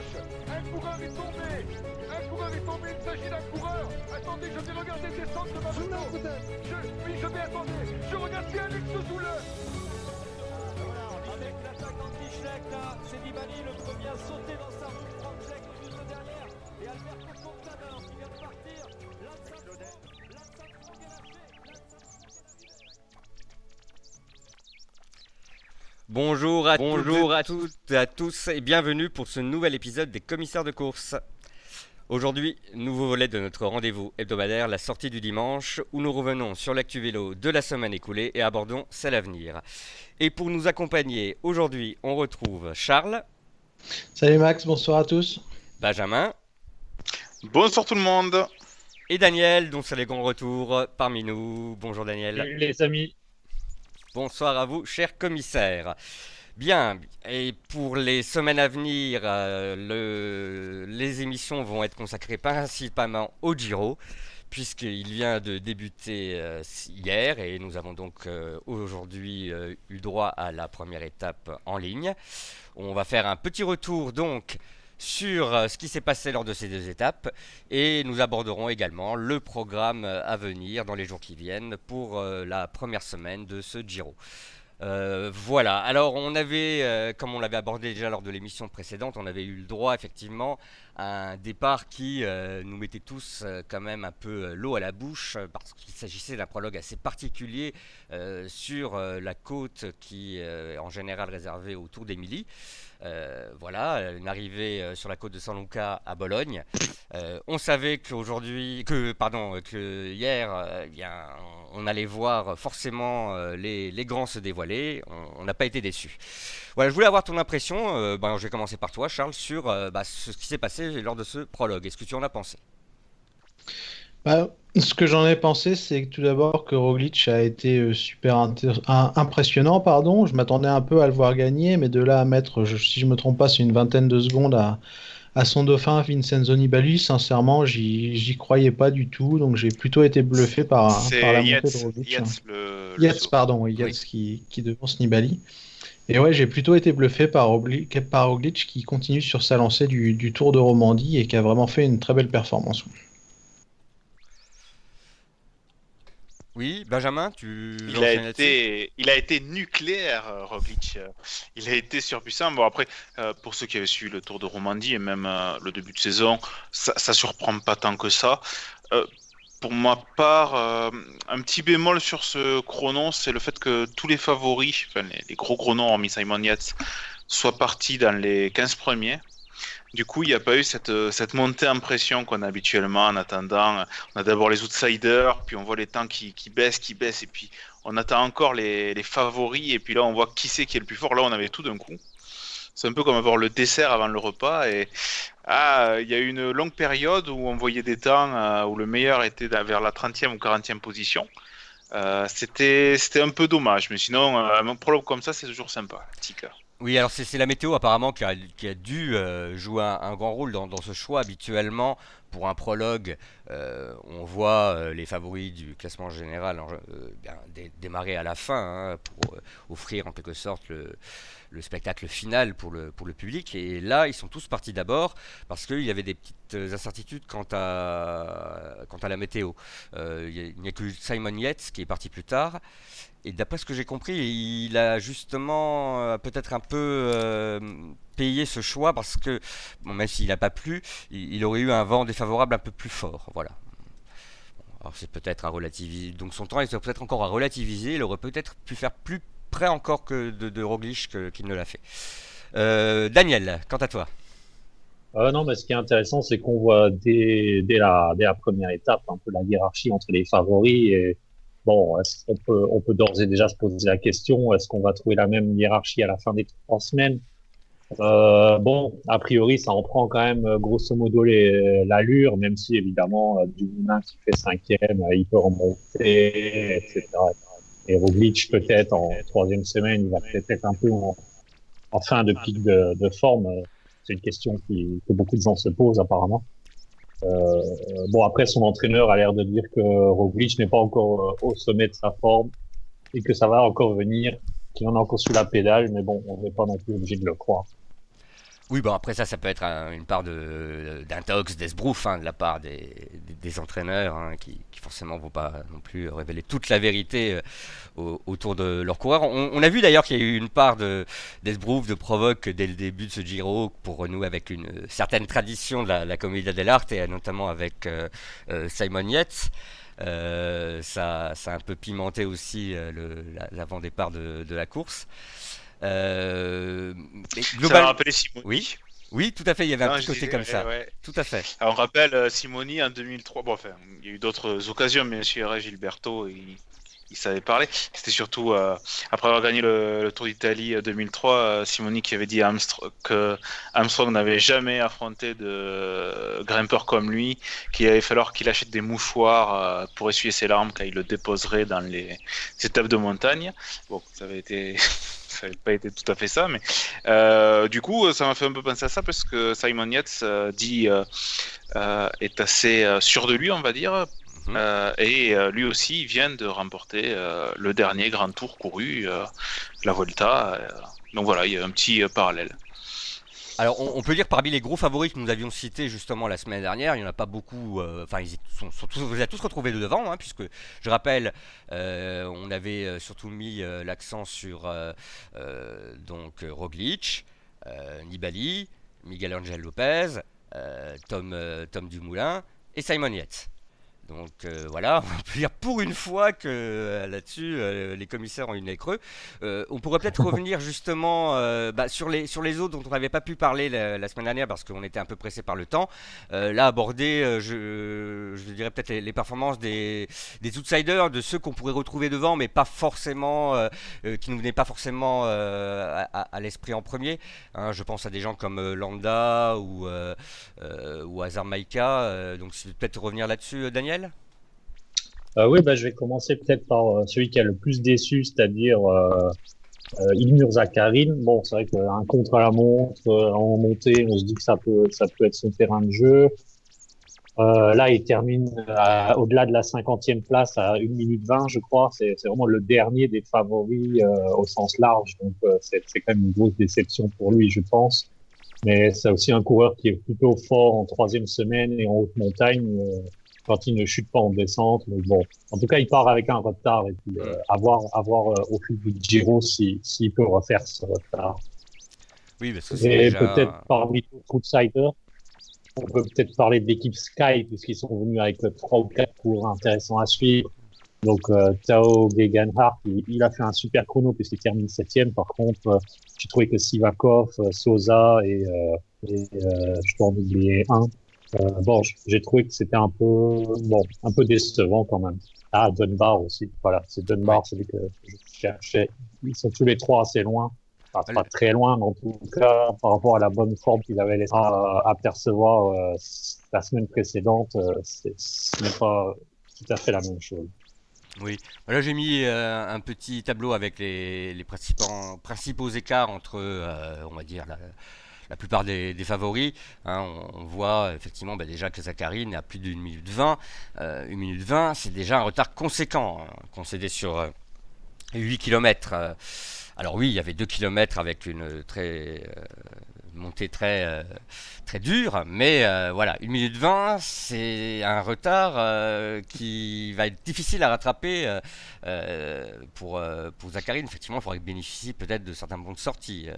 gauche. Un coureur est tombé. Un coureur est tombé, il s'agit d'un coureur. Attendez, je vais regarder descendre de ma moto. je, Oui, je vais attendre Je regarde si Alex Zoule avec l'attaque d'Antichek, là, c'est Nibali, le premier à sauter dans sa roue, prendre Jack juste derrière, et Alberto Contador qui vient de partir, Bonjour à, Bonjour à toutes et à tous et bienvenue pour ce nouvel épisode des commissaires de course. Aujourd'hui, nouveau volet de notre rendez-vous hebdomadaire, la sortie du dimanche, où nous revenons sur l'actu vélo de la semaine écoulée et abordons celle à venir. Et pour nous accompagner aujourd'hui, on retrouve Charles. Salut Max, bonsoir à tous. Benjamin. Bonsoir tout le monde. Et Daniel, dont c'est les grands retours parmi nous. Bonjour Daniel. Salut les amis. Bonsoir à vous, cher commissaire. Bien, et pour les semaines à venir, euh, les émissions vont être consacrées principalement au Giro, puisqu'il vient de débuter euh, hier, et nous avons donc euh, aujourd'hui eu droit à la première étape en ligne. On va faire un petit retour donc sur ce qui s'est passé lors de ces deux étapes et nous aborderons également le programme à venir dans les jours qui viennent pour la première semaine de ce Giro. Euh, voilà, alors on avait, euh, comme on l'avait abordé déjà lors de l'émission précédente, on avait eu le droit effectivement un départ qui euh, nous mettait tous quand même un peu l'eau à la bouche, parce qu'il s'agissait d'un prologue assez particulier sur la côte qui est en général réservée au Tour d'Émilie. voilà, une arrivée sur la côte de San Luca à Bologne. on savait qu'aujourd'hui, que pardon, que hier, eh bien, on allait voir forcément euh, les, grands se dévoiler. On n'a pas été déçus. Voilà, je voulais avoir ton impression. Euh, ben, je vais commencer par toi, Charles, sur euh, bah, ce qui s'est passé lors de ce prologue. Est-ce que tu en as pensé? Bah, Ce que j'en ai pensé, c'est tout d'abord que Roglic a été super impressionnant. Pardon. Je m'attendais un peu à le voir gagner, mais de là à mettre, si je me trompe pas, c'est une vingtaine de secondes à à son dauphin Vincenzo Nibali, sincèrement, j'y croyais pas du tout, donc j'ai plutôt été bluffé par, par la montée de Roglic. Yates, le, pardon, Yates qui, qui devance Nibali. Et ouais, j'ai plutôt été bluffé par, par Roglic qui continue sur sa lancée du, du Tour de Romandie et qui a vraiment fait une très belle performance. Oui, Benjamin, tu. Il a, été, il a été nucléaire, euh, Roglic. Il a été surpuissant. Bon, après, euh, pour ceux qui avaient suivi le Tour de Romandie et même euh, le début de saison, ça, ça surprend pas tant que ça. Pour ma part, un petit bémol sur ce chrono, c'est le fait que tous les favoris, enfin, les, gros gros noms, hormis Simon Yates, soient partis dans les 15 premiers. Du coup, il n'y a pas eu cette, cette montée en pression qu'on a habituellement en attendant. On a d'abord les outsiders, puis on voit les temps qui, qui, baissent, qui baissent, et puis on attend encore les, les favoris, et puis là on voit qui c'est qui est le plus fort. Là, on avait tout d'un coup. C'est un peu comme avoir le dessert avant le repas. Et ah, il y a eu une longue période où on voyait des temps euh, où le meilleur était vers la 30e ou 40e position. Euh, c'était un peu dommage, mais sinon, euh, un prologue comme ça, c'est toujours sympa. Cœur. Oui, alors c'est la météo apparemment qui a, qui a dû jouer un, grand rôle dans, dans, ce choix. Habituellement, pour un prologue, euh, on voit euh, les favoris du classement général bien, démarrer à la fin hein, pour offrir en quelque sorte le, le, spectacle final pour le, public. Et là, ils sont tous partis d'abord parce qu'il y avait des petites incertitudes quant à, quant à la météo. il n'y a, que Simon Yates qui est parti plus tard. Et d'après ce que j'ai compris, il a justement euh, peut-être un peu euh, payé ce choix parce que, bon, même s'il n'a pas plu, il, aurait eu un vent défavorable un peu plus fort. Voilà. Alors c'est peut-être à relativiser. Donc son temps est peut-être encore à relativiser. Il aurait peut-être pu faire plus près encore que de, de Roglic qu'il ne l'a fait. Euh, Daniel, quant à toi. non, mais ce qui est intéressant, c'est qu'on voit dès, dès, la, dès la première étape un peu la hiérarchie entre les favoris et Bon, on peut, on peut d'ores et déjà se poser la question, est-ce qu'on va trouver la même hiérarchie à la fin des trois semaines? Euh, Bon, a priori, ça en prend quand même grosso modo l'allure, même si évidemment, euh, Dumoulin qui fait cinquième, euh, il peut remonter, etc. Et Roglic, peut-être en troisième semaine, il va peut-être être un peu en, fin de pic de, forme. C'est une question que beaucoup de gens se posent apparemment. Euh, bon, après, son entraîneur a l'air de dire que Roglic n'est pas encore euh, au sommet de sa forme et que ça va encore venir. qu'il en a encore sous la pédale, mais bon, on n'est pas non plus obligé de le croire. Oui, bon après ça, ça peut être une part d'intox, d'esbrouf hein, de la part des, entraîneurs hein, qui, forcément ne vont pas non plus révéler toute la vérité euh, autour de leurs coureurs. On, a vu d'ailleurs qu'il y a eu une part d'esbrouf, de, provoque dès le début de ce Giro pour renouer avec une certaine tradition de la, la dell'arte et notamment avec euh, euh, Simon Yates. ça, ça, a un peu pimenté aussi l'avant-départ de, de, la course. Euh, Ça m'a rappelé Simoni. Oui. Oui, tout à fait, il y avait un petit côté comme ça. Tout à fait. on rappelle euh, Simoni en 2003. Bon, enfin, il y a eu d'autres occasions, mais chez Gilberto, il, il savait parler. C'était surtout euh, après avoir gagné le, Tour d'Italie 2003, euh, Simoni qui avait dit à Armstrong que Armstrong n'avait jamais affronté de grimpeur comme lui, qu'il allait falloir qu'il achète des mouchoirs pour essuyer ses larmes quand il le déposerait dans les étapes de montagne. Bon, ça avait été ça n'avait pas été tout à fait ça, mais euh, du coup, ça m'a fait un peu penser à ça parce que Simon Yates euh, dit euh, est assez sûr de lui, on va dire, mhm. et lui aussi vient de remporter le dernier grand tour couru, la Volta. donc voilà, il y a un petit parallèle. Alors, on, peut dire parmi les gros favoris que nous avions cités justement la semaine dernière, il n'y en a pas beaucoup. Euh, enfin, ils sont, tous, vous êtes tous retrouvés de devant, hein, puisque je rappelle, euh, on avait euh, surtout mis l'accent sur donc Roglic, Nibali, Miguel Angel Lopez, Tom, Tom Dumoulin et Simon Yates. Donc euh, voilà, on peut dire pour une fois que euh, là-dessus, euh, les commissaires ont une nez creux. on pourrait peut-être revenir justement bah, sur, les, sur les autres dont on n'avait pas pu parler la, semaine dernière parce qu'on était un peu pressé par le temps. là, aborder, je, je, dirais peut-être les, performances des, des, outsiders, de ceux qu'on pourrait retrouver devant, mais pas forcément, qui ne venaient pas forcément à, l'esprit en premier. Hein. je pense à des gens comme Landa ou, ou Hazard Maika. donc, peut-être revenir là-dessus, Daniel euh, oui, bah, je vais commencer peut-être par euh, celui qui a le plus déçu, c'est-à-dire euh, euh, Ilmur Zakarin. Bon, c'est vrai qu'un contre à la montre, en montée, on se dit que ça peut, ça peut être son terrain de jeu. là, il termine au-delà de la cinquantième place à 1 minute 20, je crois. C'est vraiment le dernier des favoris au sens large. Donc, c'est quand même une grosse déception pour lui, je pense. Mais c'est aussi un coureur qui est plutôt fort en troisième semaine et en haute montagne quand il ne chute pas en descente. Mais bon, en tout cas, il part avec un retard et puis euh, avoir, avoir euh, au fil du Giro s'il si, peut refaire ce retard. Oui, parce que Et peut-être parmi les outsiders, on peut peut-être parler de l'équipe Sky puisqu'ils sont venus avec trois ou quatre cours intéressants à suivre. Donc euh, Tao Gegenhardt, il, a fait un super chrono puisqu'il termine septième. Par contre, euh, j'ai trouvé que Sivakov, Sosa et, et je dois en oublier un, euh, bon, j'ai trouvé que c'était un peu, bon, un peu décevant quand même. Ah, Dunbar aussi. Voilà, c'est Dunbar, celui que je cherchais. Ils sont tous les trois assez loin. Enfin, pas très loin, mais en tout cas, par rapport à la bonne forme qu'ils avaient laissé apercevoir euh, la semaine précédente, euh, ce n'est pas tout à fait la même chose. Oui, là j'ai mis un petit tableau avec les, les principaux, principaux écarts entre, on va dire, la, la plupart des, favoris. Hein, on, voit effectivement bah, déjà que Zacharine a plus d'une minute 20. Euh, une minute 20, c'est déjà un retard conséquent hein, concédé sur 8 euh, km. Euh. alors oui, il y avait 2 km avec une très montée très, très dure, mais voilà, 1 minute 20, c'est un retard qui va être difficile à rattraper pour, pour Zacharine. Effectivement, il faudrait bénéficier peut-être de certains bons de sortie.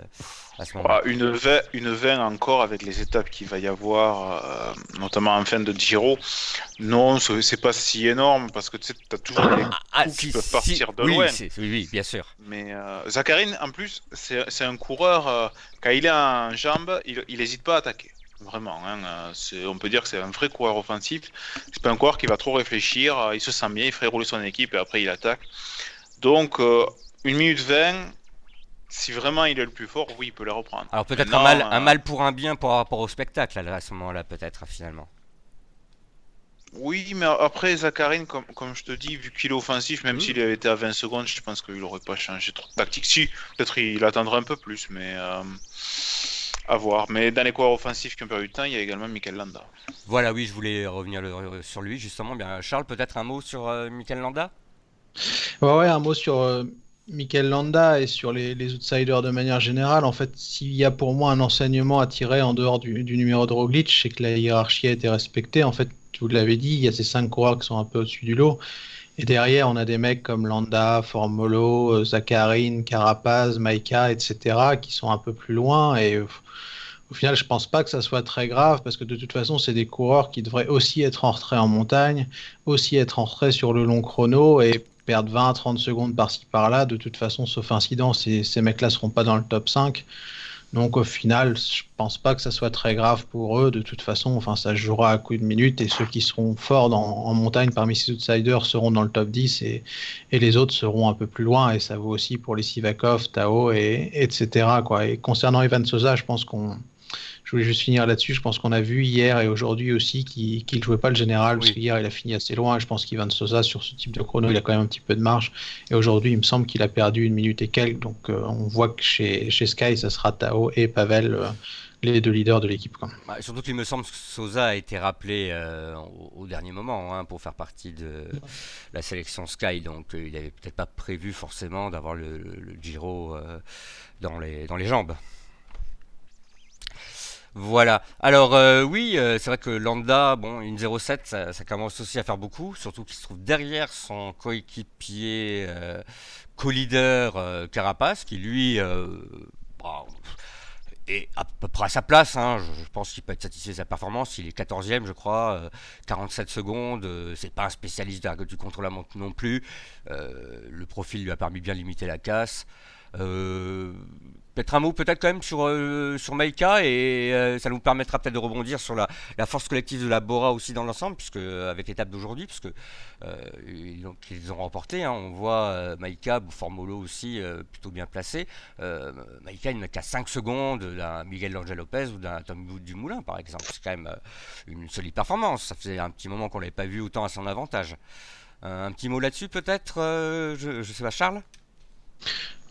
Bah, une, 20, une encore avec les étapes qu'il va y avoir, euh, notamment en fin de Giro. Non, c'est pas si énorme parce que tu as toujours des ah, ah, coups qui peuvent partir de loin. Oui, bien sûr. Mais euh, Zacharine, en plus, c'est un coureur, euh, quand il est en jambes, il n'hésite pas à attaquer. Vraiment, hein, euh, on peut dire que c'est un vrai coureur offensif. C'est pas un coureur qui va trop réfléchir, il se sent bien, il ferait rouler son équipe et après il attaque. Donc, une minute 20, si vraiment il est le plus fort, oui, il peut les reprendre. Alors peut-être un, mal, un euh, mal pour un bien par rapport au spectacle à ce moment-là, peut-être finalement. Oui, mais après, Zacharine, comme, comme je te dis, vu qu'il est offensif, même s'il avait été à 20 secondes, je pense qu'il n'aurait pas changé trop de tactique. Si, peut-être il attendrait un peu plus, mais euh, à voir. Mais dans les coureurs offensifs qui ont perdu du temps, il y a également Mikel Landa. Voilà, oui, je voulais revenir sur lui, justement. Bien, Charles, peut-être un mot sur euh, Landa? Ouais, ouais, un mot sur Mikel Landa et sur les, outsiders de manière générale, en fait, s'il y a pour moi un enseignement à tirer en dehors du, numéro de Roglic, c'est que la hiérarchie a été respectée. En fait, vous l'avez dit, il y a ces cinq coureurs qui sont un peu au-dessus du lot. Et derrière, on a des mecs comme Landa, Formolo, Zacharine, Carapaz, Maika, etc., qui sont un peu plus loin. Et au final, je pense pas que ça soit très grave parce que de toute façon, c'est des coureurs qui devraient aussi être en retrait en montagne, aussi être en retrait sur le long chrono et perdre 20-30 secondes par-ci par-là. De toute façon, sauf incident, ces, ces mecs-là seront pas dans le top 5. Donc au final, je pense pas que ça soit très grave pour eux. De toute façon, enfin, ça jouera à coup de minutes et ceux qui seront forts en montagne parmi ces outsiders seront dans le top 10 et, et, les autres seront un peu plus loin. Et ça vaut aussi pour les Sivakov, Tao et etc. Quoi. Et concernant Ivan Sosa, je pense qu'on voulais juste finir là-dessus. Je pense qu'on a vu hier et aujourd'hui aussi qu'il ne jouait pas le général, parce qu'hier il a fini assez loin. Je pense qu'Ivan Sosa, sur ce type de chrono, il a quand même un petit peu de marge. Et aujourd'hui, il me semble qu'il a perdu une minute et quelques. Donc euh, on voit que chez, chez Sky, ça sera Tao et Pavel. Euh, les deux leaders de l'équipe. Bah, surtout qu'il me semble que Sosa a été rappelé euh, au, dernier moment hein, pour faire partie de la sélection Sky, donc il n'avait peut-être pas prévu forcément d'avoir le, le, Giro dans, les, dans les jambes. Voilà. Alors euh, oui, euh, c'est vrai que Landa, bon, une 0,7, ça, ça, commence aussi à faire beaucoup, surtout qu'il se trouve derrière son coéquipier euh, co-leader Carapace, qui lui bah, est à peu près à sa place. Hein. Je, pense qu'il peut être satisfait de sa performance. Il est 14e, je crois, 47 secondes. c'est pas un spécialiste du contre-la-montre non plus. le profil lui a permis bien limiter la casse. Peut-être un mot peut-être quand même sur, euh, Maïka et euh, ça nous permettra peut-être de rebondir sur la, force collective de la Bora aussi dans l'ensemble, puisque avec l'étape d'aujourd'hui, puisque euh, ils, ont, remporté. Hein, on voit Maïka, Formolo aussi plutôt bien placé. Maïka il n'a qu'à 5 secondes d'un Miguel Angel Lopez ou d'un Tom Dumoulin par exemple. C'est quand même une solide performance. Ça faisait un petit moment qu'on l'avait pas vu autant à son avantage. un petit mot là-dessus peut-être, je, je sais pas Charles?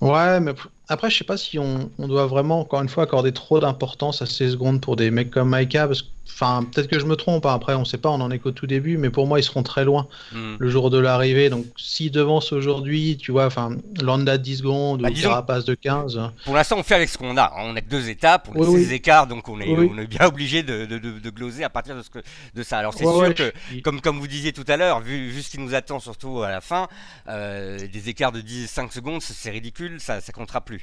Ouais, mais après, je sais pas si on, on, doit vraiment, encore une fois, accorder trop d'importance à ces secondes pour des mecs comme Maika, parce que Enfin, peut-être que je me trompe, hein. après on sait pas, on en est qu'au tout début, mais pour moi ils seront très loin hmm. le jour de l'arrivée. Donc s'ils devancent aujourd'hui, tu vois, enfin, Landa de 10 secondes bah, ou Carapace de 15. Pour l'instant on fait avec ce qu'on a. On a que deux étapes, on a oui, ces écarts, donc on est, on est bien obligé de, de, de, gloser à partir de, ce que, de ça. Alors c'est sûr que, comme, comme vous disiez tout à l'heure, vu, vu, ce qui nous attend surtout à la fin, euh, des écarts de 10, 5 secondes, c'est ridicule, ça, ça comptera plus.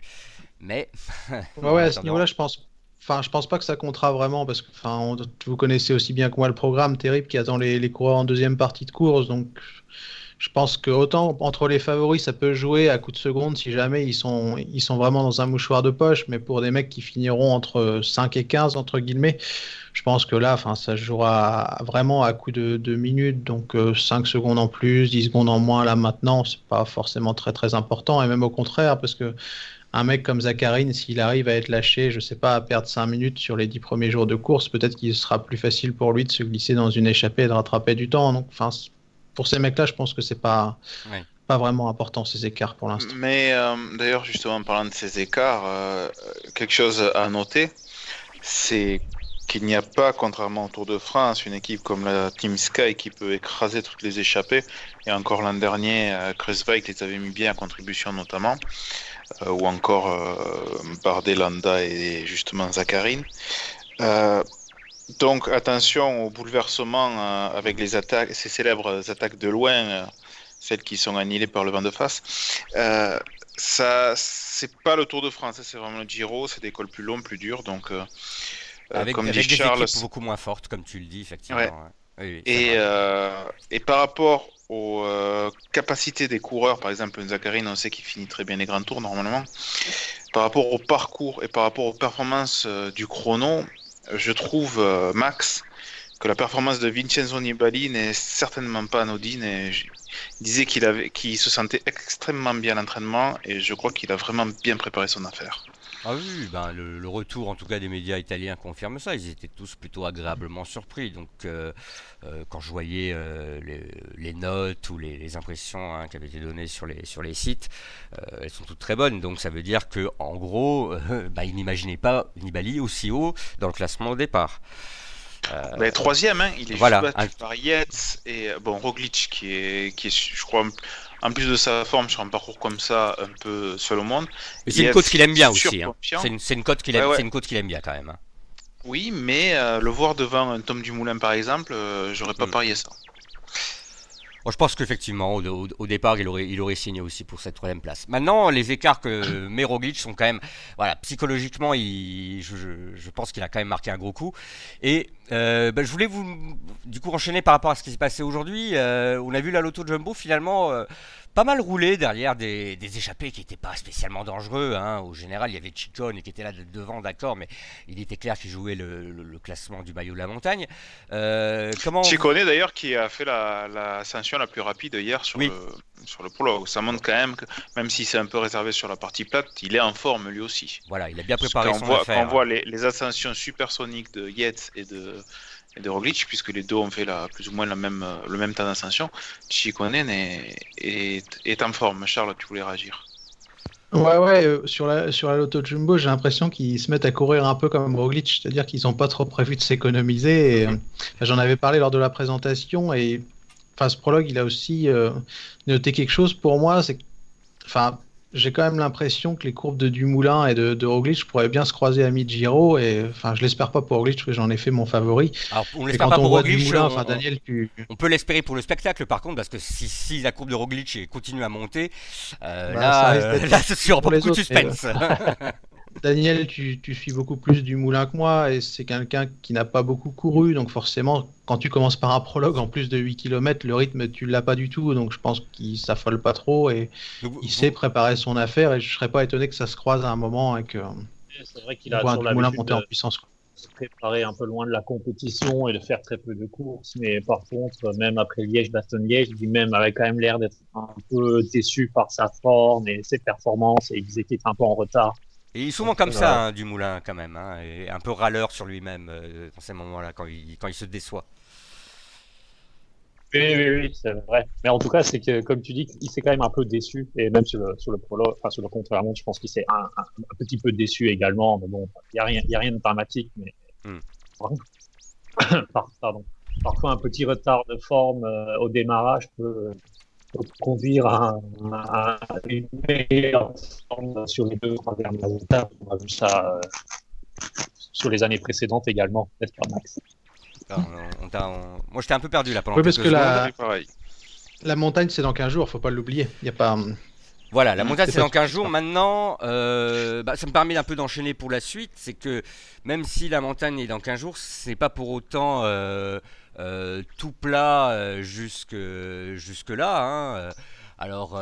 Mais. ouais, ouais, à ce niveau-là, je pense Enfin, je pense pas que ça comptera vraiment parce que enfin, vous connaissez aussi bien que moi le programme terrible qui attend les, les, coureurs en deuxième partie de course. Donc, je pense que autant entre les favoris, ça peut jouer à coup de seconde si jamais ils sont, ils sont vraiment dans un mouchoir de poche. Mais pour des mecs qui finiront entre 5 et 15, entre guillemets, je pense que là, enfin, ça jouera vraiment à coup de, de minutes. Donc, 5 euh, secondes en plus, 10 secondes en moins là maintenant, c'est pas forcément très très important. Et même au contraire, parce que un mec comme Zacharine, s'il arrive à être lâché, je sais pas, à perdre 5 minutes sur les 10 premiers jours de course, peut-être qu'il sera plus facile pour lui de se glisser dans une échappée et de rattraper du temps. Donc, enfin, pour ces mecs-là, je pense que c'est pas. Pas vraiment important ces écarts pour l'instant. Mais euh, d'ailleurs, justement, en parlant de ces écarts, euh, quelque chose à noter, c'est qu'il n'y a pas, contrairement au Tour de France, une équipe comme la Team Sky qui peut écraser toutes les échappées. Et encore l'an dernier, euh, Chris Weich les avait mis bien à contribution notamment. Euh, ou encore euh, Bardelanda et justement Zacharine. Euh, donc attention au bouleversement avec les attaques, ces célèbres attaques de loin, celles qui sont annihilées par le vent de face. ça, c'est pas le Tour de France, hein, c'est vraiment le Giro, c'est des cols plus longs, plus durs, donc. avec, comme dit des Charles, équipes beaucoup moins fortes, comme tu le dis, effectivement. et, et par rapport aux euh, capacités des coureurs, par exemple, Zacharine, on sait qu'il finit très bien les grands tours normalement. Par rapport au parcours et par rapport aux performances euh, du chrono, je trouve, euh, Max, que la performance de Vincenzo Nibali n'est certainement pas anodine. Et il disait qu'il avait, qu'il se sentait extrêmement bien à l'entraînement et je crois qu'il a vraiment bien préparé son affaire. Ah oui, ben le, retour en tout cas des médias italiens confirme ça. Ils étaient tous plutôt agréablement surpris. Donc euh, euh, quand je voyais euh, les, notes ou les, impressions hein, qui avaient été données sur les, sur les sites, elles sont toutes très bonnes. Donc ça veut dire que en gros, ben, ils n'imaginaient pas Nibali aussi haut dans le classement au départ. troisième, hein, il est voilà, juste battu par Yates et bon Roglic qui est, qui est, je crois, en plus de sa forme sur un parcours comme ça, un peu seul au monde. Mais c'est une côte qu'il aime bien aussi. hein. C'est une, une côte qu'il aime, Ouais, ouais. aime bien quand même. hein. Oui, mais euh, le voir devant un Tom Dumoulin par exemple, euh, j'aurais pas Mm. parié ça. Bon, je pense qu'effectivement, au, au- au départ, il aurait, il aurait signé aussi pour cette troisième place. Maintenant, les écarts que met Roglic sont quand même, voilà, psychologiquement, il, je, je- je pense qu'il a quand même marqué un gros coup. Et euh, ben, je voulais vous, du coup, enchaîner par rapport à ce qui s'est passé aujourd'hui. Euh, on a vu la Lotto Jumbo finalement euh, pas mal rouler derrière des, des échappés qui n'étaient pas spécialement dangereux. hein. Au général, il y avait Chicone qui était là de- devant, d'accord, mais il était clair qu'il jouait le, le- le classement du maillot de la montagne. Euh, comment Chicone d'ailleurs qui a fait la- l'ascension la, plus rapide hier sur, Oui. le, sur le prologue. Ça montre quand même que même si c'est un peu réservé sur la partie plate, il est en forme lui aussi. Voilà, il a bien préparé son voit, affaire. quand on voit les, les ascensions supersoniques de Yates et de, et de Roglic, puisque les deux ont fait la, plus ou moins la même, euh, le même temps d'ascension, Chicone est, est, est en forme. Charles, tu voulais réagir Ouais, ouais, euh, sur la, sur la Lotto Jumbo, j'ai l'impression qu'ils se mettent à courir un peu comme Roglic, c'est-à-dire qu'ils n'ont pas trop prévu de s'économiser. euh, J'en avais parlé lors de la présentation, et enfin, ce prologue, il a aussi euh, noté quelque chose pour moi, c'est enfin, j'ai quand même l'impression que les courbes de Dumoulin et de, de Roglic pourraient bien se croiser à mi-Giro, et enfin, je l'espère pas pour Roglic, parce que j'en ai fait mon favori. Alors, on l'espère pas pour Roglic, Dumoulin, on, enfin, on- Daniel, tu... on peut l'espérer pour le spectacle par contre, parce que si, si la courbe de Roglic continue à monter, euh, Bah, là, euh, là, c'est sûr, pour les beaucoup de suspense. Daniel, tu, tu suis beaucoup plus du moulin que moi et c'est quelqu'un qui n'a pas beaucoup couru. Donc forcément, quand tu commences par un prologue en plus de 8 km, le rythme, tu l'as pas du tout. Donc je pense qu'il s'affole pas trop et Donc, il vous- sait préparer son affaire. Et je serais pas étonné que ça se croise à un moment et que C'est vrai qu'il a toujours l'habitude monter en de puissance. se préparer un peu loin de la compétition et de faire très peu de courses. Mais par contre, même après Liège, Bastogne-Liège, lui-même avait quand même l'air d'être un peu déçu par sa forme et ses performances et il disait qu'il était un peu en retard. Et il est souvent comme Ouais. ça, hein, du moulin quand même, hein, et un peu râleur sur lui-même euh, dans ces moments-là, quand il, quand il se déçoit. Oui, oui, oui, c'est vrai. Mais en tout cas, c'est que, comme tu dis, il s'est quand même un peu déçu. Et même sur le, sur le prologue, enfin, sur le contre-la-montre, je pense qu'il s'est un, un, un petit peu déçu également. Mais bon, il n'y a rien, y a rien de dramatique. Mais, Hmm. Pardon. Parfois, un petit retard de forme euh, au démarrage peut conduire à, un- à une meilleure forme sur les deux, trois dernières étapes. On a vu ça euh, sur les années précédentes également, n'est-ce pas, Max? Alors, on- on t'a- on- Moi, j'étais un peu perdu là pendant Oui, parce que secondes. la-. La montagne, c'est dans 15 jours, faut pas l'oublier. Il y a pas. Voilà, la Mm, montagne c'est dans 15 tout jours. Maintenant, euh, bah, ça me permet un peu d'enchaîner pour la suite. C'est que même si la montagne est dans 15 jours, c'est pas pour autant euh, euh, tout plat euh, jusque, jusque là. hein. Euh, Alors,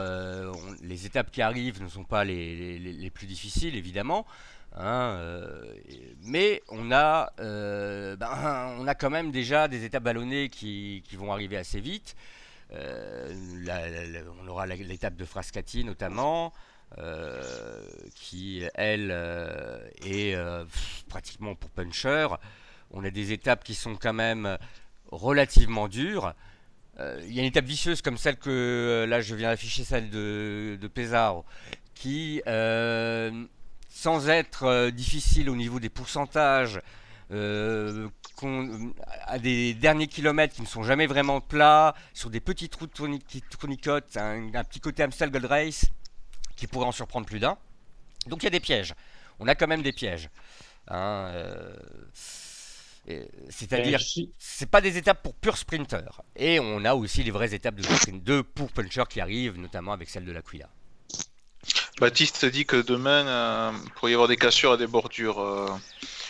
les étapes qui arrivent ne sont pas les, plus difficiles, évidemment. hein, mais on a, ben, on a quand même déjà des étapes ballonnées qui, vont arriver assez vite. On aura l'étape de Frascati notamment, qui elle est pratiquement pour puncher. On a des étapes qui sont quand même relativement dures. Euh, Il y a une étape vicieuse comme celle que euh, là je viens d'afficher, celle de, Pesaro, qui euh, sans être difficile au niveau des pourcentages, euh, à des derniers kilomètres qui ne sont jamais vraiment plats, sur des petites routes qui un, petit côté Amstel Gold Race qui pourrait en surprendre plus d'un. Donc il y a des pièges. On a quand même des pièges. Hein, C'est-à-dire, Et je- c'est pas des étapes pour pur sprinter. Et on a aussi les vraies étapes de sprint 2 pour puncher qui arrivent, notamment avec celle de la Quilla. Baptiste dit que demain, euh, il pourrait y avoir des cassures et des bordures. euh.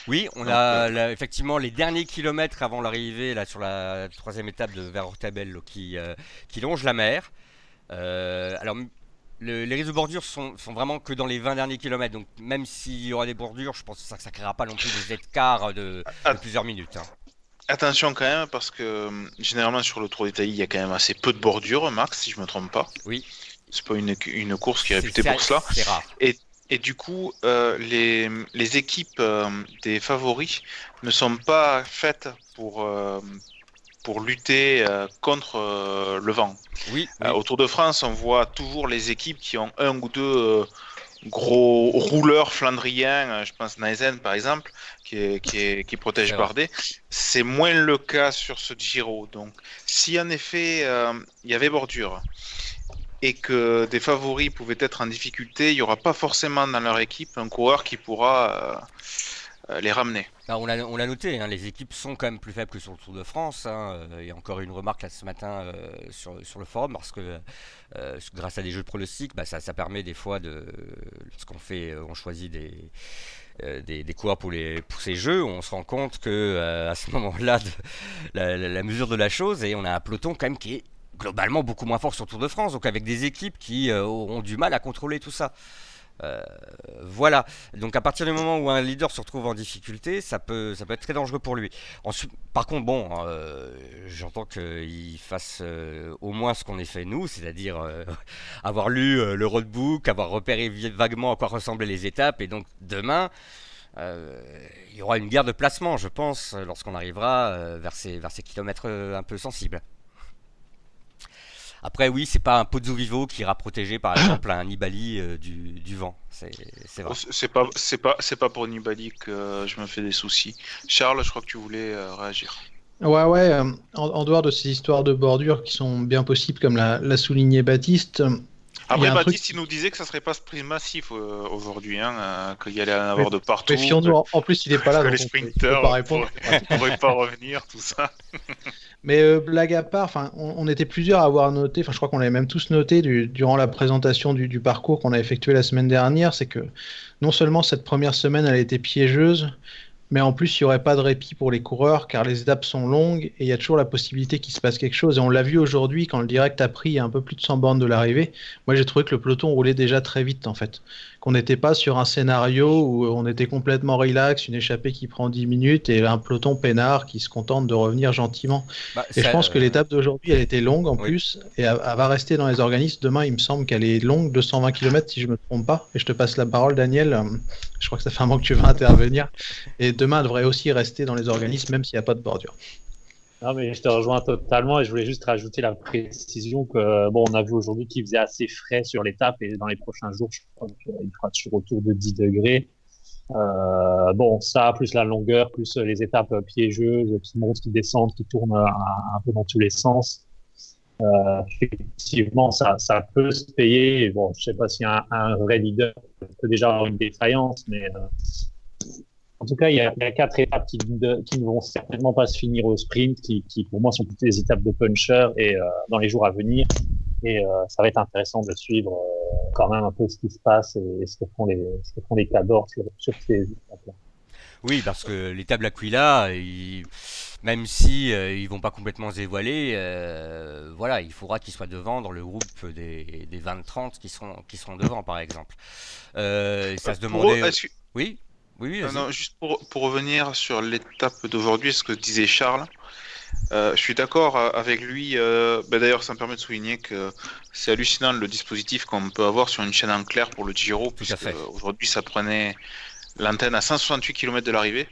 Oui, on Donc, a effectivement les derniers kilomètres avant l'arrivée là sur la troisième étape de vers qui, euh, qui longe la mer. Euh, alors le- les risques de bordure sont, sont vraiment que dans les 20 derniers kilomètres. Donc même s'il y aura des bordures, je pense que ça ne créera pas non plus des écarts de, de plusieurs minutes. hein. Attention quand même, parce que euh, généralement sur le Tour d'Italie, il y a quand même assez peu de bordures, Max, si je me trompe pas. Oui. C'est pas une, une course qui est réputée pour cela. C'est rare. Et du coup, euh, les, les équipes euh, des favoris ne sont pas faites pour, euh, pour lutter euh, contre euh, le vent. Oui, Euh, oui. au Tour de France, on voit toujours les équipes qui ont un ou deux gros rouleurs flandriens, je pense Naisen par exemple, qui, est, qui, est, qui protège. Bardet. C'est moins le cas sur ce Giro. Donc, si en effet il y avait bordure et que des favoris pouvaient être en difficulté, il n'y aura pas forcément dans leur équipe un coureur qui pourra les ramener. On l'a noté, hein, les équipes sont quand même plus faibles que sur le Tour de France. Hein. Il y a encore une remarque là ce matin euh, sur, le forum, parce que euh, grâce à des jeux de pronostic, bah, ça, permet des fois de. Lorsqu'on fait, on choisit des. des, pour, ces jeux, on se rend compte que à ce moment-là, la, mesure de la chose, et on a un peloton quand même qui est globalement beaucoup moins fort sur le Tour de France, donc avec des équipes qui auront du mal à contrôler tout ça. Euh, voilà. Donc à partir du moment où un leader se retrouve en difficulté, ça peut, ça peut être très dangereux pour lui. Par contre, bon, euh, j'entends qu'il fasse euh, au moins ce qu'on ait fait nous, c'est-à-dire avoir lu le roadbook, avoir repéré vaguement à quoi ressemblaient les étapes, et donc demain. il y aura une guerre de placement, je pense, lorsqu'on arrivera vers ces, vers ces kilomètres un peu sensibles. Après, oui, c'est pas un Pozzo Vivo qui ira protéger, par exemple, un Nibali euh, du, vent. C'est vrai. C'est pas, c'est pas, c'est pas pour Nibali que je me fais des soucis. Charles, je crois que tu voulais euh, réagir. Ouais, ouais. Euh, en, dehors de ces histoires de bordure qui sont bien possibles, comme l'a, souligné Baptiste. Après, Baptiste, il nous disait que ça serait pas sprint massif aujourd'hui, hein, qu'il y allait en avoir de partout. en, plus, il est pas là. Que les sprinters ne pourraient pas revenir, tout ça. Mais euh, blague à part, on, était plusieurs à avoir noté, enfin, je crois qu'on l'avait même tous noté durant la présentation du, du parcours qu'on a effectué la semaine dernière, c'est que non seulement cette première semaine elle a été piégeuse, mais en plus, il n'y aurait pas de répit pour les coureurs car les étapes sont longues et il y a toujours la possibilité qu'il se passe quelque chose. Et on l'a vu aujourd'hui quand le direct a pris un peu plus de 100 bornes de l'arrivée. Moi, j'ai trouvé que le peloton roulait déjà très vite en fait. Qu'on n'était pas sur un scénario où on était complètement relax, une échappée qui prend 10 minutes et un peloton peinard qui se contente de revenir gentiment. Bah, et je pense que l'étape d'aujourd'hui, elle était longue en plus et elle, va rester dans les organismes. Demain, il me semble qu'elle est longue, 220 km si je me trompe pas. Et je te passe la parole, Daniel. Je crois que ça fait un moment que tu veux intervenir. Et demain devrait aussi rester dans les organismes, même s'il n'y a pas de bordure. Non, mais je te rejoins totalement et je voulais juste rajouter la précision que, bon, on a vu aujourd'hui qu'il faisait assez frais sur l'étape et dans les prochains jours, je crois qu'il fera toujours autour de 10 degrés. Euh, bon, ça, plus la longueur, plus les étapes piégeuses qui montent, qui descendent, qui tournent un, peu dans tous les sens. Euh, effectivement, ça, ça peut se payer. Bon, je sais pas si un, un vrai leader peut déjà avoir une défaillance, mais euh, en tout cas, il y a, quatre étapes qui, ne vont certainement pas se finir au sprint, qui, pour moi sont toutes les étapes de puncher et euh, dans les jours à venir. Et euh, ça va être intéressant de suivre euh, quand même un peu ce qui se passe et, ce que font les, ce que font les cadors sur, ces étapes-là. Oui, parce que l'étape L'Aquila, même si ils vont pas complètement se dévoiler, voilà, il faudra qu'ils soient devant dans le groupe des, des 20-30 qui seront, qui seront devant, par exemple. ça se demandait. Oui. Oui, non, juste pour, pour, revenir sur l'étape d'aujourd'hui, ce que disait Charles, euh, je suis d'accord euh, avec lui. Euh, bah, d'ailleurs, ça me permet de souligner que c'est hallucinant le dispositif qu'on peut avoir sur une chaîne en clair pour le Giro, puisque aujourd'hui ça prenait l'antenne à 168 km de l'arrivée.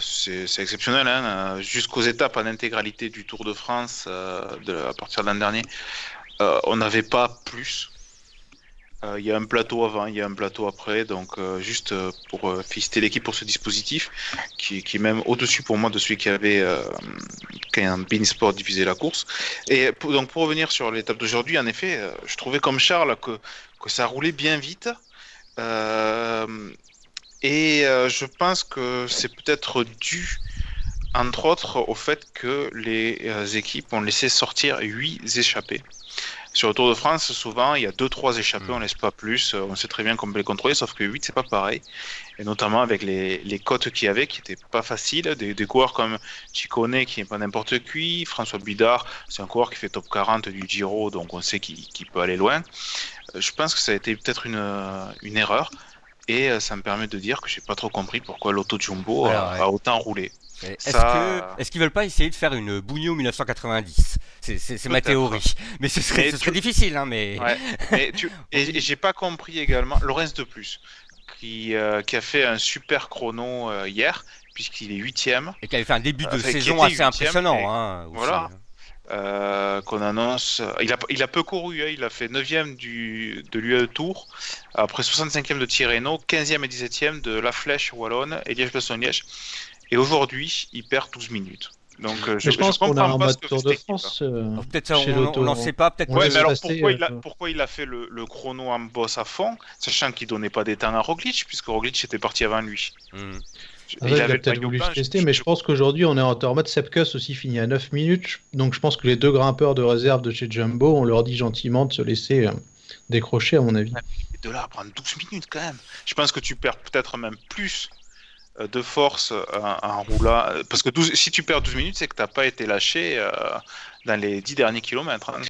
c'est exceptionnel, hein, jusqu'aux étapes en intégralité du Tour de France de, à partir de l'an dernier. on n'avait pas plus. Euh, il y a un plateau avant, il y a un plateau après, donc euh, juste euh, pour féliciter l'équipe pour ce dispositif, qui, est même au-dessus pour moi de celui qui avait quand Bean Sport diffusé la course. Et donc pour revenir sur l'étape d'aujourd'hui, en effet, je trouvais comme Charles que, que ça roulait bien vite. et je pense que c'est peut-être dû entre autres au fait que les équipes ont laissé sortir 8 échappés. Sur le Tour de France, souvent, il y a 2-3 échappés, mm. on laisse pas plus. On sait très bien qu'on peut les contrôler, sauf que 8, c'est pas pareil. Et notamment avec les, les cotes qu'il y avait, qui étaient pas faciles. Des, des coureurs comme Chicone, qui n'est pas n'importe qui. François Bidard, c'est un coureur qui fait top 40 du Giro, donc on sait qu'il peut aller loin. Euh, je pense que ça a été peut-être une, une erreur. Et euh, ça me permet de dire que j'ai pas trop compris pourquoi l'auto Jumbo a, autant roulé. Est-ce qu'ils veulent pas essayer de faire une Bugno 1990 C'est ma théorie. Mais ce serait, difficile. Hein, mais... et j'ai pas compris également Lorenz de Plus, qui, euh, qui a fait un super chrono euh, hier, puisqu'il est huitième. Et qui avait fait un début de saison assez impressionnant. Hein, voilà. Euh, qu'on annonce. Il a, il a peu couru, hein. il a fait 9ème du, de l'UE Tour, après 65ème de Tirreno, 15ème et 17ème de La Flèche Wallonne et Liège-Bastogne-Liège. Et aujourd'hui, il perd 12 minutes. Donc euh, je, pense qu'on a un mode Tour de France. euh, Peut-être on n'en sait pas, peut-être on Ouais, mais alors pourquoi, il a, euh, pourquoi il a fait le, le chrono en boss à fond, sachant qu'il donnait pas des temps à Roglic, puisque Roglic était parti avant lui. Hmm. Ah ouais, il le peut-être voulu se tester, mais je pense qu'aujourd'hui on est en mode Sepkus aussi fini à 9 minutes. Donc je pense que les deux grimpeurs de réserve de chez Jumbo, on leur dit gentiment de se laisser euh, décrocher, à mon avis. De là à prendre 12 minutes quand même. Je pense que tu perds peut-être même plus euh, de force euh, en roulant. euh, Parce que 12 si tu perds 12 minutes, c'est que tu n'as pas été lâché euh, dans les 10 derniers kilomètres. hein.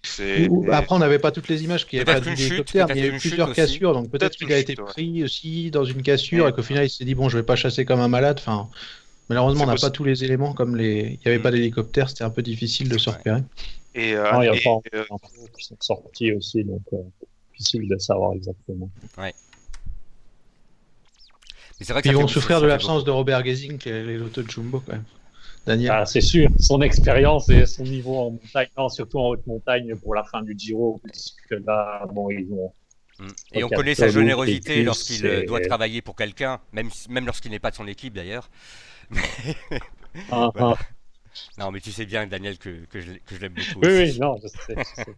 Après, on n'avait pas toutes les images, qu'il n'y avait pas d'hélicoptère, mais il y a peut-être eu une plusieurs cassures, donc peut-être qu'il a chute, été ouais. pris aussi dans une cassure Ouais. et qu'au final il s'est dit bon, je vais pas chasser comme un malade. Enfin, malheureusement, on n'a pas tous les éléments comme les. Il n'y avait Mm. pas d'hélicoptère, c'était un peu difficile de se Ouais. repérer. Et, euh, Non, il y a et, pas euh, d'infos qui sont sorties aussi, donc euh, difficile de savoir exactement. Mais c'est vrai que ils vont souffrir de l'absence de Robert Gazing, qui est les lotos de Jumbo quand même. Daniel. Ah, c'est sûr, son expérience et son niveau en montagne, non, surtout en haute montagne pour la fin du Giro, puisque là, bon, ils ont. Mm. Et on connaît sa générosité lorsqu'il euh, et- doit travailler pour quelqu'un, même, même lorsqu'il n'est pas de son équipe d'ailleurs. Ah, Voilà. ah. Non, mais tu sais bien, Daniel, que, que je, l'ai- que je l'aime beaucoup. Oui, aussi. oui, non, je sais. je sais.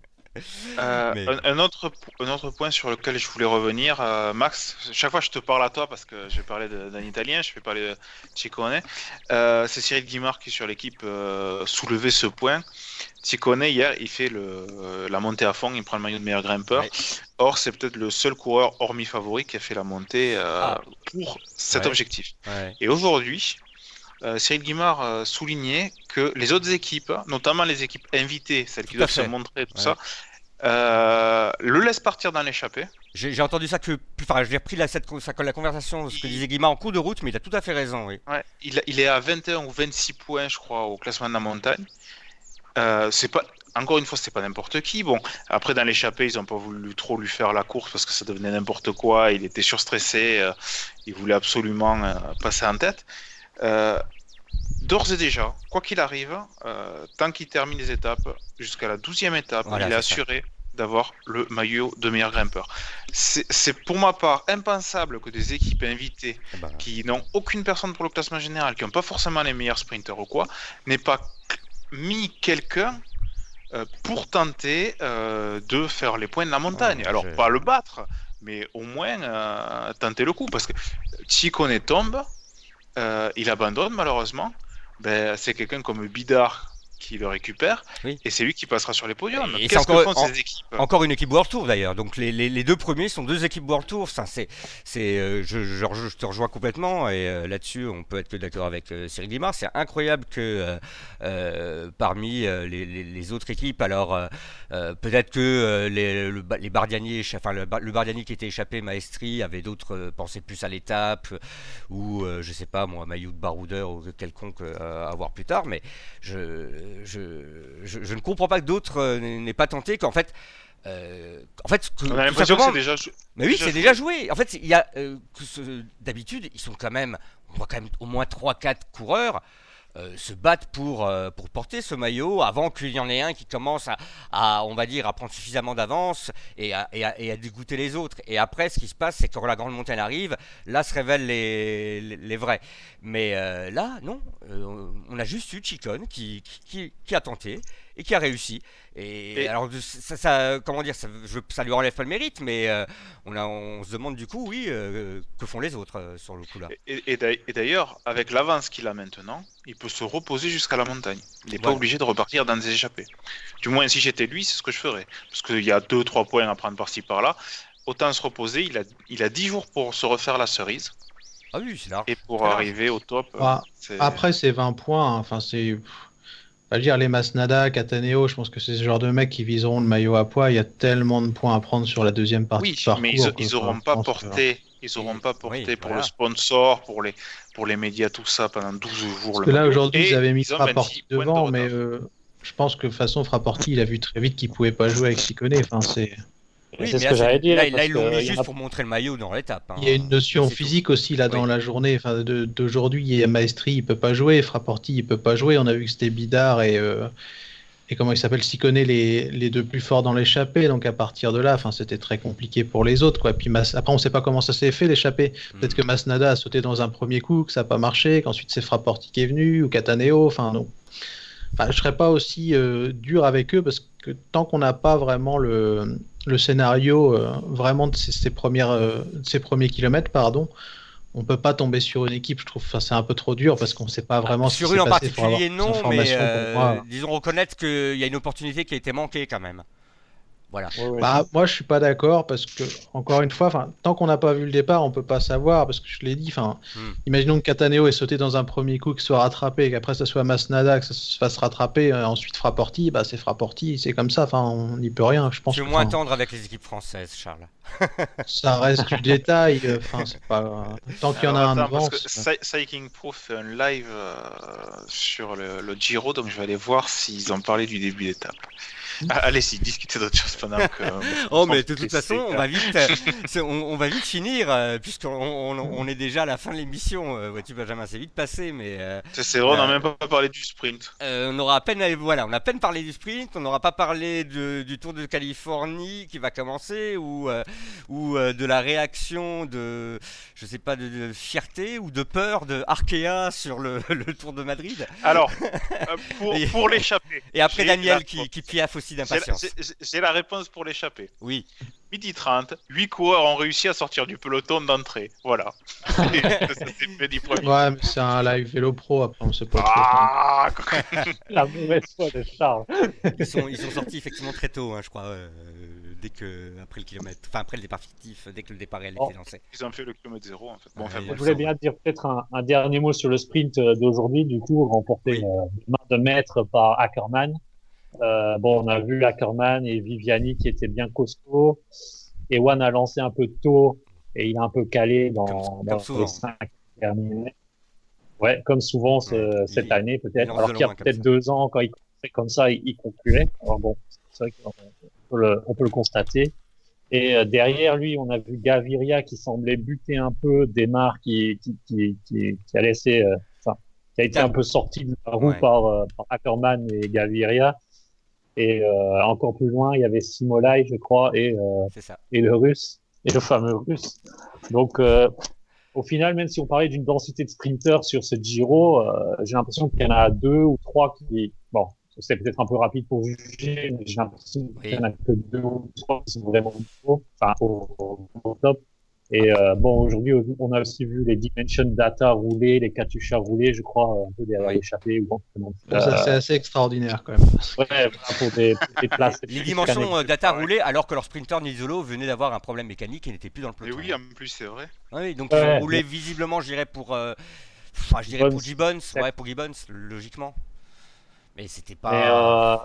Euh, Mais- un, un autre, un autre point sur lequel je voulais revenir, euh, Max, chaque fois je te parle à toi parce que je vais parler d'un Italien, je vais parler de Ciccone. Euh, c'est Cyril Guimard qui sur l'équipe euh, soulevait ce point. Ciccone hier, il fait le, la montée à fond, il prend le maillot de meilleur grimpeur. Ouais. Or, c'est peut-être le seul coureur hormis favori qui a fait la montée Ah. pour cet Ouais. objectif. Ouais. Et aujourd'hui, euh, Cyril Guimard euh, soulignait que les autres équipes, notamment les équipes invitées, celles qui doivent se montrer, tout Ouais. ça, euh, le laissent partir dans l'échappée. J'ai entendu ça que. Enfin, j'ai repris la, cette, la conversation, ce que Il- disait Guimard en cours de route, mais il a tout à fait raison, oui. Ouais, il, il est à 21 ou 26 points, je crois, au classement de la montagne. Euh, c'est pas, encore une fois, c'est pas n'importe qui. Bon, après dans l'échappée, ils ont pas voulu trop lui faire la course parce que ça devenait n'importe quoi. Il était surstressé, il voulait absolument passer en tête. Euh, D'ores et déjà, quoi qu'il arrive, euh, tant qu'il termine les étapes, jusqu'à la 12e étape, Voilà, il est ça. assuré d'avoir le maillot de meilleur grimpeur. C'est pour ma part impensable que des équipes invitées Eh ben, qui n'ont aucune personne pour le classement général, qui n'ont pas forcément les meilleurs sprinters ou quoi, n'aient pas mis quelqu'un euh, pour tenter euh, de faire les points de la montagne. Ouais, Alors, pas le battre, mais au moins euh, tenter le coup. Parce que Chikone tombe, euh, il abandonne malheureusement. Ben, c'est quelqu'un comme Bidar qui le récupère Oui. et c'est lui qui passera sur les podiums. Et c'est Qu'est-ce que encore- font en- ces équipes? Encore une équipe World Tour d'ailleurs. Donc les, les- les deux premiers sont deux équipes World Tour. Ça, c'est, c'est, euh, je, je, je- je te rejoins complètement et euh, là-dessus on peut être que d'accord avec euh, Cyril Guimard. C'est incroyable que euh, parmi les, autres équipes, alors peut-être que les, le, les Bardiani, enfin le, Ba- le Bardiani qui était échappé, Maestri, avait d'autres pensaient plus à l'étape ou je sais pas moi maillot de baroudeur ou quelconque à voir plus tard. Mais je, je, je, je ne comprends pas que d'autres euh, n'aient pas tenté qu'en fait. euh, en fait, que- On a l'impression que c'est déjà. mais oui, déjà c'est joué. déjà joué. En fait, il y a euh, d'habitude, ils sont quand même, on voit quand même au moins 3-4 coureurs euh, se battre pour, euh, pour porter ce maillot avant qu'il y en ait un qui commence à, à, on va dire, à prendre suffisamment d'avance et à, et, à, dégoûter les autres. Et après, ce qui se passe, c'est que quand la grande montagne arrive, là se révèlent les, les, vrais. Mais euh, là, non, on a juste eu Chicone qui, qui, qui- qui a tenté et qui a réussi. Et, Et- alors, ça, ça- comment dire, ça, je, ça lui enlève pas le mérite, mais euh, on, a, on se demande du coup, oui, euh, que font les autres euh, sur le coup là. Et, et d'ail- et d'ailleurs, avec l'avance qu'il a maintenant, il peut se reposer jusqu'à la montagne. Il n'est pas obligé de repartir dans des échappées. Du moins, si j'étais lui, c'est ce que je ferais. Parce qu'il y a 2-3 points à prendre par-ci par-là. Autant se reposer, il a, il a 10 jours pour se refaire la cerise Ah oui, c'est large. et pour arriver au top. Ah, Après, c'est 20 points. hein. Enfin, c'est. Pas dire les Masnada, Cataneo, je pense que c'est ce genre de mecs qui viseront le maillot à poids. Il y a tellement de points à prendre sur la deuxième partie Oui, de parcours. mais ils, que, ils enfin, auront je pas que- porté. Ils auront pas porté Oui, pour voilà. le sponsor, pour les, pour les médias, tout ça pendant 12 jours. Parce le que là, aujourd'hui, ils avaient mis ils ont Frapporti 26 points de devant, mais euh, je pense que de toute façon, Frapporti, il a vu très vite qu'il pouvait pas jouer avec Sicone. Enfin, c'est. Oui, c'est ce que j'allais dire. Là, là, ils l'ont mis juste a- pour montrer le maillot dans l'étape. hein. Il y a une notion tout. physique aussi là dans Oui. la journée. Enfin, d'aujourd'hui, il y a Maestri, il peut pas jouer, Frapporti, il peut pas jouer. On a vu que c'était Bidar et euh, et comment il s'appelle Sicone les, les deux plus forts dans l'échappée. Donc à partir de là, enfin, c'était très compliqué pour les autres. Quoi. Puis Mas- après, on sait pas comment ça s'est fait l'échappée. Peut-être Mm. que Masnada a sauté dans un premier coup, que ça n'a pas marché, qu'ensuite c'est Frapporti qui est venu ou Cataneo. Enfin, non. enfin, je serais pas aussi euh, dur avec eux parce que tant qu'on n'a pas vraiment le, le scénario euh, vraiment de premières, euh, de premiers kilomètres, pardon, on peut pas tomber sur une équipe. Je trouve, enfin, c'est un peu trop dur parce qu'on sait pas vraiment. ce Sur une en passé particulier, non, mais euh, disons reconnaître qu'il y a une opportunité qui a été manquée quand même. Voilà. Ouais, ouais. Bah, moi, je suis pas d'accord parce que, encore une fois, tant qu'on n'a pas vu le départ, on peut pas savoir parce que je l'ai dit. Enfin, Hmm. imaginons que Cataneo ait sauté dans un premier coup, qu'il soit rattrapé, et qu'après ça soit Masnada, que ça se fasse rattraper, euh, ensuite Frapporti, bah c'est Frapporti, c'est comme ça. Enfin, on n'y peut rien. Je pense que, moins tendre avec les équipes françaises, Charles. ça reste du détail. euh, Enfin, pas tant qu'il y en a Alors, un attends, devant. Cycling Pro fait un live euh, sur le, le Giro, donc je vais aller voir s'ils ont parlé du début d'étape. Ah, Allez-y, discutez d'autres choses pendant que. Oh, mais de toute façon, on va vite, euh, on, on va vite finir, euh, puisqu'on on, on est déjà à la fin de l'émission. Euh, vois-tu, Benjamin, c'est vite passé, mais euh, C'est vrai, on n'a Euh, même pas parlé du sprint. euh, on aura à peine, voilà, on a à peine parlé du sprint, on n'aura pas parlé de- du Tour de Californie qui va commencer, ou, euh, ou euh, de la réaction de, je sais pas, de, de fierté ou de peur de Arkea sur le, le Tour de Madrid. Alors, euh, pour, l'échapper. Et après Daniel qui, qui piaffe aussi j'ai la- d'impatience. j'ai- la réponse pour l'échapper. Oui. Midi 30, 8 coureurs ont réussi à sortir du peloton d'entrée. Voilà. Ça fait. Ouais, mais c'est un live vélo pro. Après, on sait pas. trop. Ah, La mauvaise foi de Charles. Ils sont, ils sont sortis effectivement très tôt, hein, je crois, euh, dès que après le kilomètre, enfin après le départ fictif, dès que le départ réel Oh. était lancé. ils ont fait le kilomètre zéro en fait. Bon, enfin, Je voulais bien dire peut-être un, un dernier mot sur le sprint euh, d'aujourd'hui, du coup, remporté Oui. euh, de main de maître par Ackermann. Euh, bon, on a vu Ackermann et Viviani qui étaient bien costauds. Ewan a lancé un peu tôt et il a un peu calé dans, Comme- dans comme souvent. les cinq derniers. Ouais, comme souvent ce- cette il- année peut-être. Alors qu'il y a peut-être deux ans, quand il commençait comme ça, il, il concluait. Alors bon, c'est vrai qu'on peut le, on peut le constater. Et euh, derrière lui, on a vu Gaviria qui semblait buter un peu, Desmar qui, qui, qui, qui, qui a laissé, euh, enfin, qui a été un peu sorti de la roue Ouais. par, euh, par Ackermann et Gaviria. Et euh, encore plus loin, il y avait Simolai, je crois, et, euh, et le russe, et le fameux russe. Donc, euh, au final, même si on parlait d'une densité de sprinters sur ce Giro, j'ai l'impression qu'il y en a deux ou trois qui, bon, c'est peut-être un peu rapide pour juger, mais j'ai l'impression qu'il y en a que deux ou trois qui sont vraiment au, enfin, au, au- au top. Et euh, bon, aujourd'hui, on a aussi vu les Dimension Data rouler, les Katusha rouler, je crois, un peu derrière Oui. l'échappée. ou Ça, c'est euh, assez extraordinaire quand même. ouais, voilà, pour des, pour des places. Les dimensions euh, data roulaient alors que leur sprinter Nizolo venait d'avoir un problème mécanique et n'était plus dans le peloton. oui, en plus, c'est vrai. Oui, donc Ouais. ils ont roulé visiblement, je dirais pour, euh, enfin, je dirais pour Gibbons, ouais, pour Gibbons, logiquement. Mais c'était pas. euh,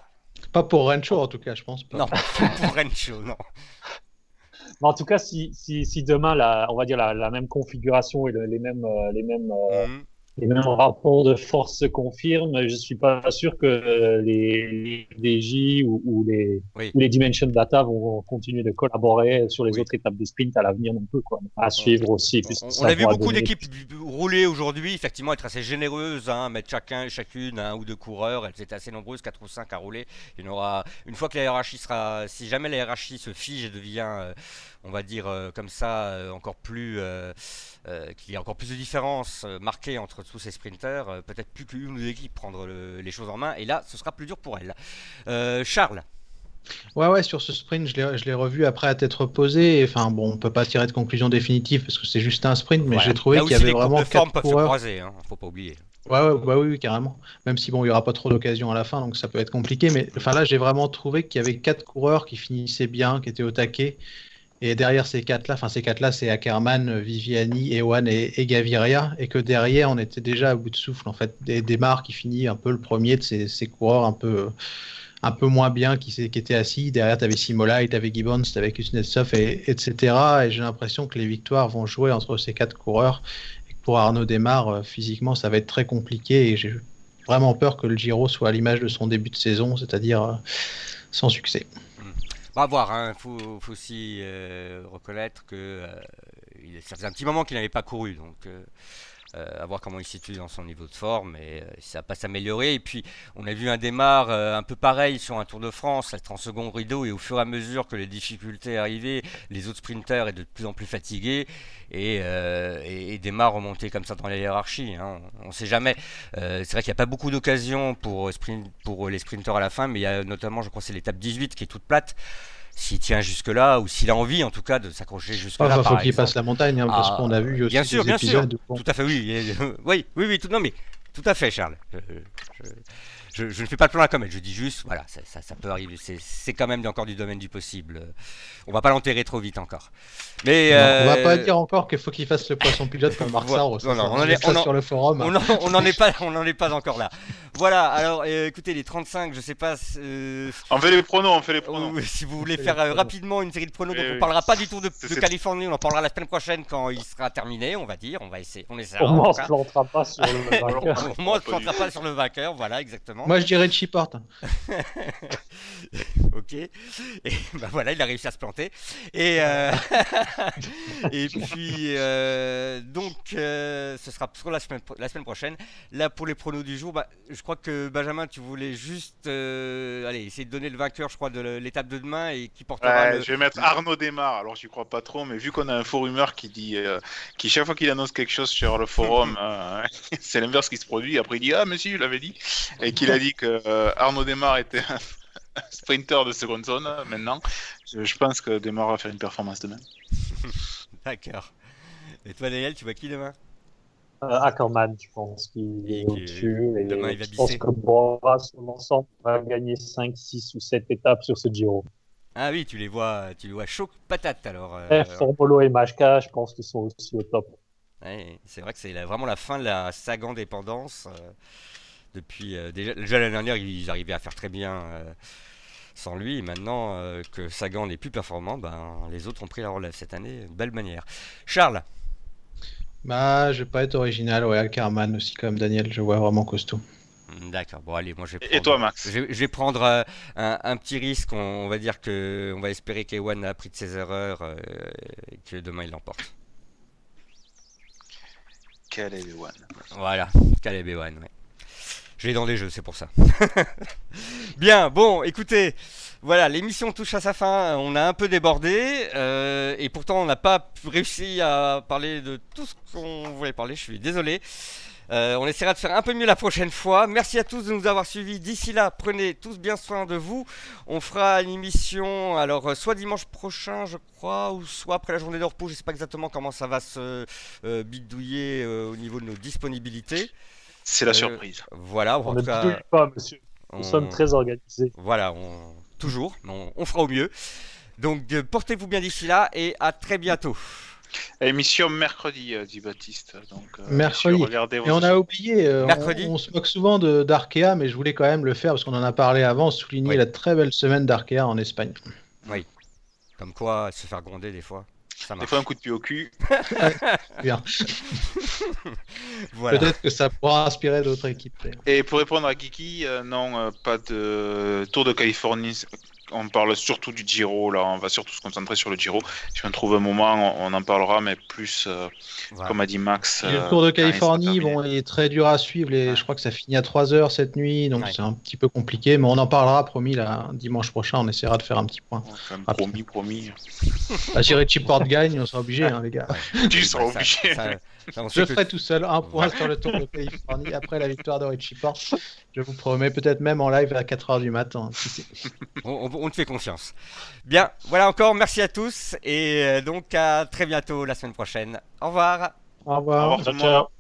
Pas pour Rencho en tout cas, je pense. Pas. Non, pour Rencho, non. Mais en tout cas, si, si, si demain, la, on va dire la, même configuration et le- les mêmes, euh, les mêmes, euh, Mhm. Les mêmes rapports de force se confirment, je suis pas sûr que euh, les, les DJ ou, ou les, Oui. ou les Dimension Data vont continuer de collaborer sur les Oui. autres étapes des sprints à l'avenir non plus, quoi. À suivre aussi. On, a vu beaucoup d'équipes rouler aujourd'hui, effectivement, être assez généreuses, hein, mettre chacun et chacune un ou deux coureurs. Elles étaient assez nombreuses, 4 ou 5 à rouler. Il y en aura, une fois que la hiérarchie sera, si jamais la hiérarchie se fige et devient, euh, on va dire euh, comme ça, euh, encore plus, euh, qu'il y a encore plus de différences marquées entre tous ces sprinters, peut-être plus qu'une ou deux équipes prendre le- les choses en main. Et là, ce sera plus dur pour elles. Charles, Ouais, ouais, sur ce sprint, je l'ai, revu après à tête reposée. Enfin, bon, on peut pas tirer de conclusion définitive parce que c'est juste un sprint, mais voilà. j'ai trouvé qu'il y avait vraiment quatre peuvent se coureurs. croiser, hein, faut pas oublier. Ouais, ouais, bah oui, oui, carrément. Même si bon, il y aura pas trop d'occasions à la fin, donc ça peut être compliqué. Mais enfin là, j'ai vraiment trouvé qu'il y avait quatre coureurs qui finissaient bien, qui étaient au taquet. Et derrière ces quatre-là, enfin ces quatre-là, c'est Ackermann, Viviani, Ewan et, Gaviria. Et que derrière, on était déjà à bout de souffle. En fait, des, qui finit un peu le premier de ces, coureurs un peu, un peu moins bien qui, qui étaient assis. Derrière, tu avais Simolai, tu avais Gibbons, tu avais Kuznetsov, et, etc. Et j'ai l'impression que les victoires vont jouer entre ces quatre coureurs. Et pour Arnaud Desmar, euh, physiquement, ça va être très compliqué. Et j'ai vraiment peur que le Giro soit à l'image de son début de saison, c'est-à-dire euh, sans succès. Va voir, hein. faut, aussi euh, reconnaître que euh, il- ça faisait un petit moment qu'il n'avait pas couru, donc euh, Euh, à voir comment il se situe dans son niveau de forme et euh, ça va pas s'améliorer. Et puis on a vu un démarre euh, un peu pareil sur un Tour de France, être en second rideau et au fur et à mesure que les difficultés arrivaient, les autres sprinters étaient de plus en plus fatigués et, euh, et, démarre remonter comme ça dans la hiérarchie. Hein. On ne sait jamais. Euh, c'est vrai qu'il n'y a pas beaucoup d'occasions pour, sprint, pour les sprinters à la fin, mais il y a notamment, je crois, c'est l'étape 18 qui est toute plate s'il tient jusque-là, ou s'il a envie en tout cas de s'accrocher jusque-là. Il faut qu'il passe la montagne, hein, parce Ah, qu'on a vu aussi bien sûr, des bien épisodes où- Tout à fait, oui. Oui, oui, oui, tout, non, mais tout à fait, Charles. Je, je- je- je ne fais pas le plan à la comète, je dis juste, voilà, ça, ça- ça peut arriver. C'est- C'est quand même encore du domaine du possible. On va pas l'enterrer trop vite encore. Mais Non, On va euh, pas dire encore qu'il faut qu'il fasse le poisson pilote comme Marc Voilà. Sarro. Non, non, ça, on en est- on en- sur le forum. on n'en on en est pas, on n'en est pas encore là. Voilà. Alors, euh, écoutez, les 35, je sais pas. euh, On fait les pronos, on fait les pronos. ou si vous voulez faire euh, rapidement une série de pronos, Oui, donc on parlera pas du Tour de, Californie, on en parlera la semaine prochaine quand il sera terminé, on va dire, on va essayer, on essaiera. Au en moins, tout on se cas. plantera pas sur le vainqueur. Au moins, on ne se plantera pas sur le vainqueur, voilà, exactement. Moi, je dirais Chiport. ok. Et bah voilà, il a réussi à se planter. Et, euh, et puis, euh, donc, euh, ce sera pour la semaine, pro- la semaine prochaine. Là, pour les pronos du jour, bah, je crois que Benjamin, tu voulais juste euh, allez, essayer de donner le vainqueur, je crois, de l'étape de demain et qui portera Ouais, le. Je vais mettre Arnaud Desmar. Alors, j'y crois pas trop, mais vu qu'on a un faux rumeur qui dit, euh, qui chaque fois qu'il annonce quelque chose sur le forum, euh, c'est l'inverse qui se produit. Après, il dit Ah, mais si, je l'avais dit. Et qu'il a dit que euh, Arnaud Desmar était un sprinter de seconde zone. euh, Maintenant, je, je pense que Desmar va faire une performance demain. D'accord. Et toi, Daniel, tu vois qui demain? Euh, Ackerman, je pense qu'il est au-dessus. Et demain, il va je pense que Bora, l'ensemble, va gagner 5, 6 ou 7 étapes sur ce Giro. Ah oui, tu les vois, tu les vois chaud patate alors. euh, Formolo et Majka, je pense qu'ils sont aussi au top. Ouais, c'est vrai que c'est vraiment la fin de la Sagan dépendance. euh, depuis euh, déjà, déjà l'année dernière, ils arrivaient à faire très bien euh, sans lui. Et maintenant euh, que Sagan n'est plus performant, ben, les autres ont pris la relève cette année de belle manière. Charles, Bah, je vais pas être original. Ouais, Ackerman aussi, comme Daniel, je vois vraiment costaud. Hmm, d'accord. Bon, allez, moi je vais Et- prendre. Et toi, Max Je vais, je vais prendre euh, un, un petit risque. On, on va dire que on va espérer qu'Ewan a appris de ses erreurs euh, et que demain il l'emporte. Quel est le one Voilà, Caleb Ewan, ouais. Je l'ai dans les jeux, c'est pour ça. Bien, bon, écoutez, voilà, l'émission touche à sa fin. On a un peu débordé, euh, et pourtant on n'a pas réussi à parler de tout ce qu'on voulait parler. Je suis désolé. Euh, on essaiera de faire un peu mieux la prochaine fois. Merci à tous de nous avoir suivis. D'ici là, prenez tous bien soin de vous. On fera une émission, alors euh, soit dimanche prochain, je crois, ou soit après la journée de repos. Je sais pas exactement comment ça va se bidouiller au niveau de nos disponibilités. C'est la Euh, surprise. Voilà, On ne cas, bidouille pas, monsieur. Nous on- sommes très organisés. Voilà, on... toujours, on... on fera au mieux. Donc euh, portez-vous bien d'ici là et à très bientôt. Émission mercredi, euh, dit Baptiste. Donc, euh, Mercredi. Et on a oublié, euh, on- Mercredi. on, se moque souvent de- d'Arkea, mais je voulais quand même le faire parce qu'on en a parlé avant, souligner Oui. la très belle semaine d'Arkea en Espagne. Comme quoi, se faire gronder des fois, ça Des fois, un coup de pied au cul. Bien. Voilà. Peut-être que ça pourra inspirer d'autres équipes. Et pour répondre à Kiki, euh, non, euh, pas de Tour de Californie. On parle surtout du Giro, là, on va surtout se concentrer sur le Giro. Si on trouve un moment, on, on en parlera, mais plus, euh, Voilà. comme a dit Max. Et euh, le Tour de il Californie, bon, il est très dur à suivre. Les, Ouais. Je crois que ça finit à 3 heures cette nuit, donc Ouais. c'est un petit peu compliqué. Mais on en parlera, promis, là, dimanche prochain. On essaiera de faire un petit point. Promis, promis. Ah, si Richie Porte gagne, on sera obligé, hein, les gars. Tu seras obligé. ça- ça, Je que- ferai tout seul un point sur le Tour de Californie après la victoire de Richie Porte. Je vous promets, peut-être même en live à 4 heures du matin. sait. on, on- on te fait confiance. Bien, voilà encore, merci à tous et euh, donc à très bientôt la semaine prochaine. Au revoir. Au Au revoir. revoir tout le Ciao, ciao.